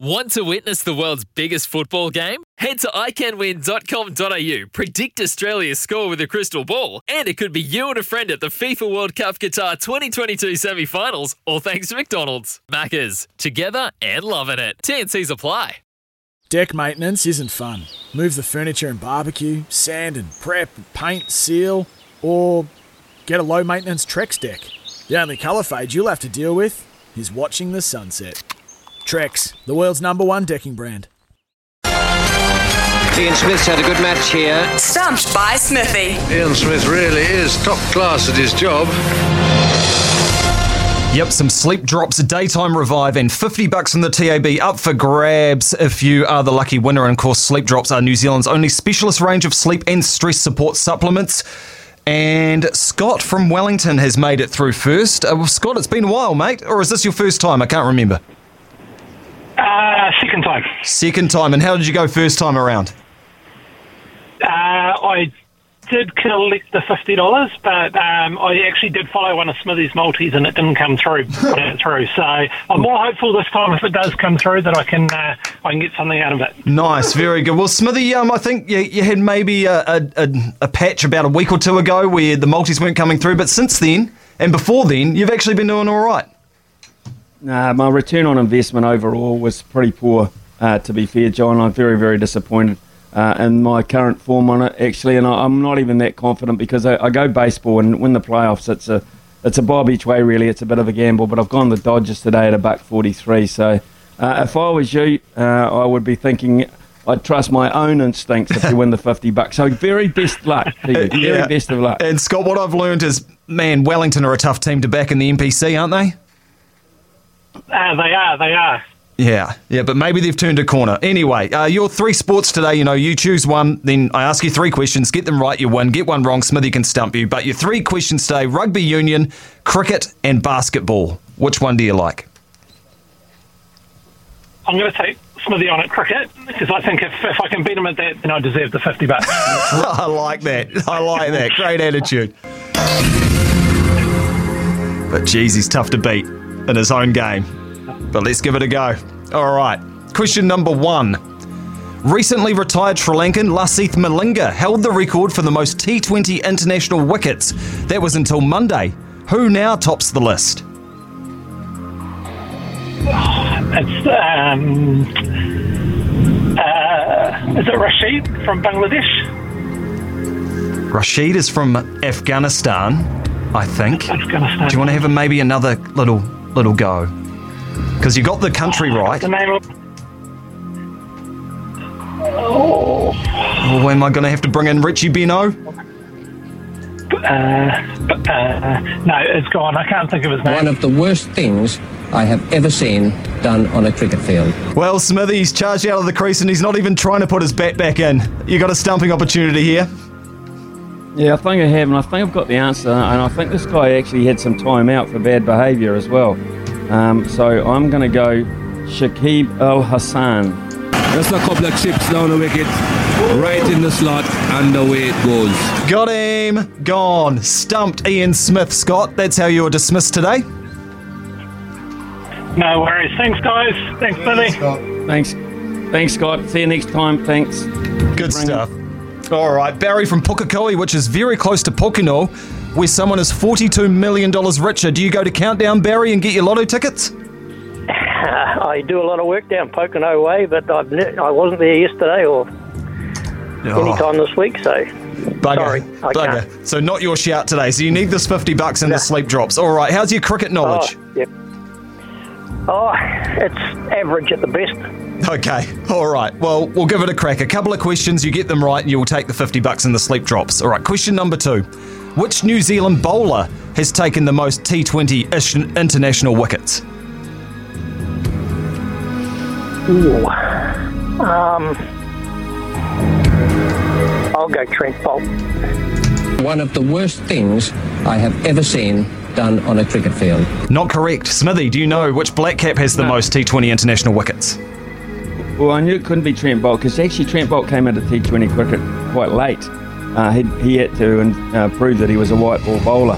Want to witness the world's biggest football game? Head to iCanWin.com.au, predict Australia's score with a crystal ball, and it could be you and a friend at the FIFA World Cup Qatar 2022 semi finals, all thanks to McDonald's. Maccas, together and loving it. TNC's apply. Deck maintenance isn't fun. Move the furniture and barbecue, sand and prep, paint, seal, or get a low maintenance Trex deck. The only colour fade you'll have to deal with is watching the sunset. Trex, the world's number one decking brand. Ian Smith's had a good match here. Stumped by Smithy. Ian Smith really is top class at his job. Yep, some sleep drops, daytime revive, and 50 bucks from the TAB up for grabs if you are the lucky winner. And of course, sleep drops are New Zealand's only specialist range of sleep and stress support supplements. And Scott from Wellington has made it through first. Uh, Scott, it's been a while, mate. Or is this your first time? I can't remember. Uh, second time. Second time. And how did you go first time around? Uh, I did collect the fifty dollars, but um, I actually did follow one of Smithy's multis, and it didn't come through. Through. So I'm more hopeful this time if it does come through that I can uh, I can get something out of it. Nice, very good. Well, Smithy, um, I think you, you had maybe a, a, a, a patch about a week or two ago where the multis weren't coming through, but since then and before then, you've actually been doing all right. Nah, my return on investment overall was pretty poor, uh, to be fair, John. I'm very, very disappointed uh, in my current form on it, actually, and I, am not even that confident because I, I, go baseball and win the playoffs. It's a it's a bob each way, really. It's a bit of a gamble, but I've gone the Dodgers today at a buck 43. So uh, if I was you, uh, I would be thinking I'd trust my own instincts if you win the 50 bucks. So very best luck to you. Very yeah. best of luck. And Scott, what I've learned is, man, Wellington are a tough team to back in the NPC, aren't they? Uh, they are, they are. Yeah, yeah, but maybe they've turned a corner. Anyway, uh, your three sports today, you know, you choose one, then I ask you three questions, get them right, you win. Get one wrong, Smithy can stump you. But your three questions today rugby union, cricket, and basketball. Which one do you like? I'm going to take Smithy on at cricket because I think if, if I can beat him at that, then I deserve the 50 bucks. I like that. I like that. Great attitude. But geez, he's tough to beat in his own game. But let's give it a go. All right. Question number one. Recently retired Sri Lankan Lasith Malinga held the record for the most T20 international wickets. That was until Monday. Who now tops the list? It's um, uh, is it Rashid from Bangladesh? Rashid is from Afghanistan, I think. Afghanistan. Do you want to have a, maybe another little little go? Because you got the country right. The name of. Oh. Well, am I going to have to bring in Richie Benaud? Uh, uh, no, it's gone. I can't think of his name. One of the worst things I have ever seen done on a cricket field. Well, Smithy's charged out of the crease and he's not even trying to put his bat back in. You got a stumping opportunity here. Yeah, I think I have, and I think I've got the answer. And I think this guy actually had some time out for bad behaviour as well. Um, so I'm going to go Shakib Al Hasan. Just a couple of chips down the wicket, right in the slot, and away it goes. Got him. Gone. Stumped Ian Smith, Scott. That's how you were dismissed today. No worries. Thanks, guys. Thanks, Billy. Thanks. Thanks, Scott. See you next time. Thanks. Good Bring stuff. It. All right. Barry from Pukekohe, which is very close to Pokeno, where someone is $42 million richer. Do you go to Countdown, Barry, and get your lotto tickets? I do a lot of work down Pokeno Way, but I've ne- I wasn't there yesterday or oh. any time this week, so Bugger. sorry. I Bugger. Can't. So not your shout today. So you need this 50 bucks and no. the sleep drops. All right. How's your cricket oh, knowledge? Oh, yep. Oh, it's average at the best. Okay, all right. Well, we'll give it a crack. A couple of questions, you get them right, and you'll take the 50 bucks and the sleep drops. All right, question number two. Which New Zealand bowler has taken the most T20 international wickets? Ooh. Um, I'll go Trent Boult. One of the worst things I have ever seen done on a cricket field. Not correct. Smithy, do you know which black cap has the No. most T20 international wickets? Well, I knew it couldn't be Trent Boult because actually Trent Boult came into T20 cricket quite late. Uh, he, he had to and, uh, prove that he was a white ball bowler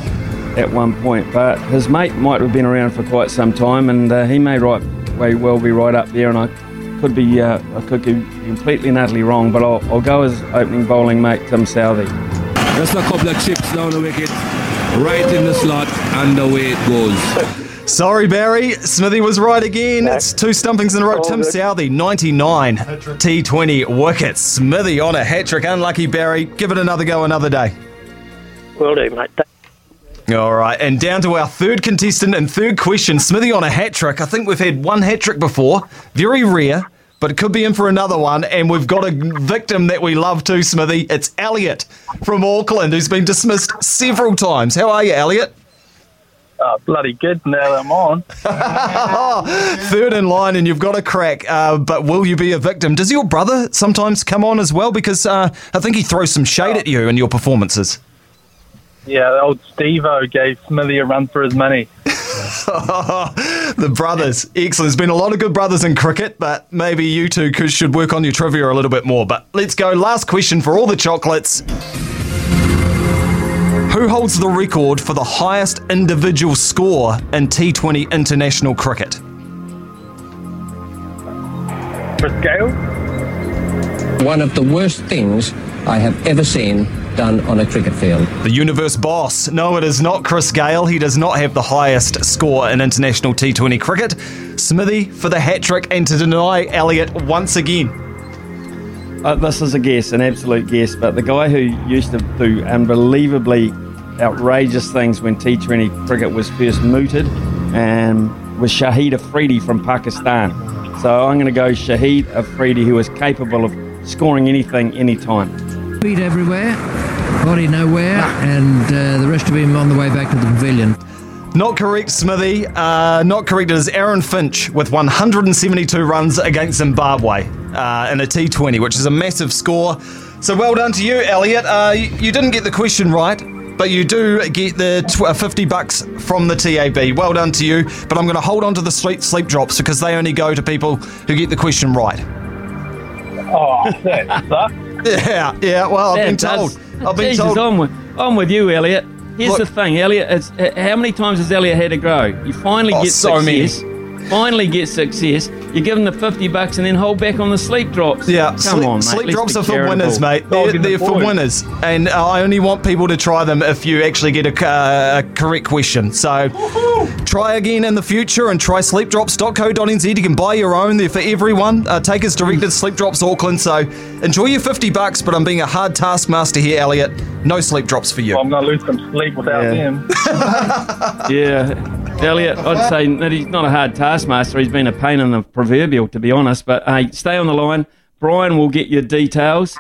at one point, but his mate might have been around for quite some time, and uh, he may right may well be right up there. And I could be uh, I could be completely and utterly wrong, but I'll, I'll go as opening bowling mate Tim Southee. Just a couple of chips down the wicket, right in the slot, and away it goes. Sorry, Barry. Smithy was right again. It's two stumpings in a row. Tim good. Southee, 99 T20 wickets. Smithy on a hat trick. Unlucky, Barry. Give it another go another day. Will do, mate. All right, and down to our third contestant and third question. Smithy on a hat trick. I think we've had one hat trick before. Very rare, but it could be in for another one. And we've got a victim that we love too, Smithy. It's Elliot from Auckland, who's been dismissed several times. How are you, Elliot? Oh, bloody good now I'm on. Third in line, and you've got a crack. Uh, but will you be a victim? Does your brother sometimes come on as well? Because uh, I think he throws some shade at you and your performances. Yeah, old Steve-O gave Smithy a run for his money. the brothers, excellent. There's been a lot of good brothers in cricket, but maybe you two could, should work on your trivia a little bit more. But let's go. Last question for all the chocolates. Who holds the record for the highest individual score in T20 international cricket? Chris Gayle? One of the worst things I have ever seen done on a cricket field. The universe boss. No, it is not Chris Gayle. He does not have the highest score in international T20 cricket. Smithy for the hat trick and to deny Elliot once again. Uh, this is a guess, an absolute guess, but the guy who used to do unbelievably outrageous things when T20 cricket was first mooted um, was Shahid Afridi from Pakistan. So I'm going to go Shahid Afridi, who is capable of scoring anything, anytime. Feet everywhere, body nowhere, and uh, the rest of him on the way back to the pavilion. Not correct, Smithy. Uh, not correct. It is Aaron Finch with 172 runs against Zimbabwe uh, in a T20, which is a massive score. So well done to you, Elliot. Uh, you, you didn't get the question right, but you do get the tw- uh, 50 bucks from the TAB. Well done to you. But I'm going to hold on to the sleep, sleep drops because they only go to people who get the question right. Oh, that sucks. Yeah, yeah. Well, I've That been does- told. I've been Jesus, told. I'm with, I'm with you, Elliot. Here's Look- the thing, Elliot. It's, uh, how many times has Elliot had to grow? You finally Oh, get so many. success. Finally get success. You give them the 50 bucks and then hold back on the sleep drops. Yeah, Come sleep, on, mate. sleep let's drops are for charitable. winners, mate. They're, they're for boy. winners, and uh, I only want people to try them if you actually get a, uh, a correct question. So try again in the future and try sleepdrops.co.nz. You can buy your own. They're for everyone. Uh, take us directly to Sleep Drops Auckland. So enjoy your 50 bucks, but I'm being a hard taskmaster here, Elliot. No sleep drops for you. I'm going to lose some sleep without Yeah. him. Yeah. Elliot, I'd say that he's not a hard taskmaster. He's been a pain in the proverbial, to be honest. But hey, stay on the line. Brian will get your details.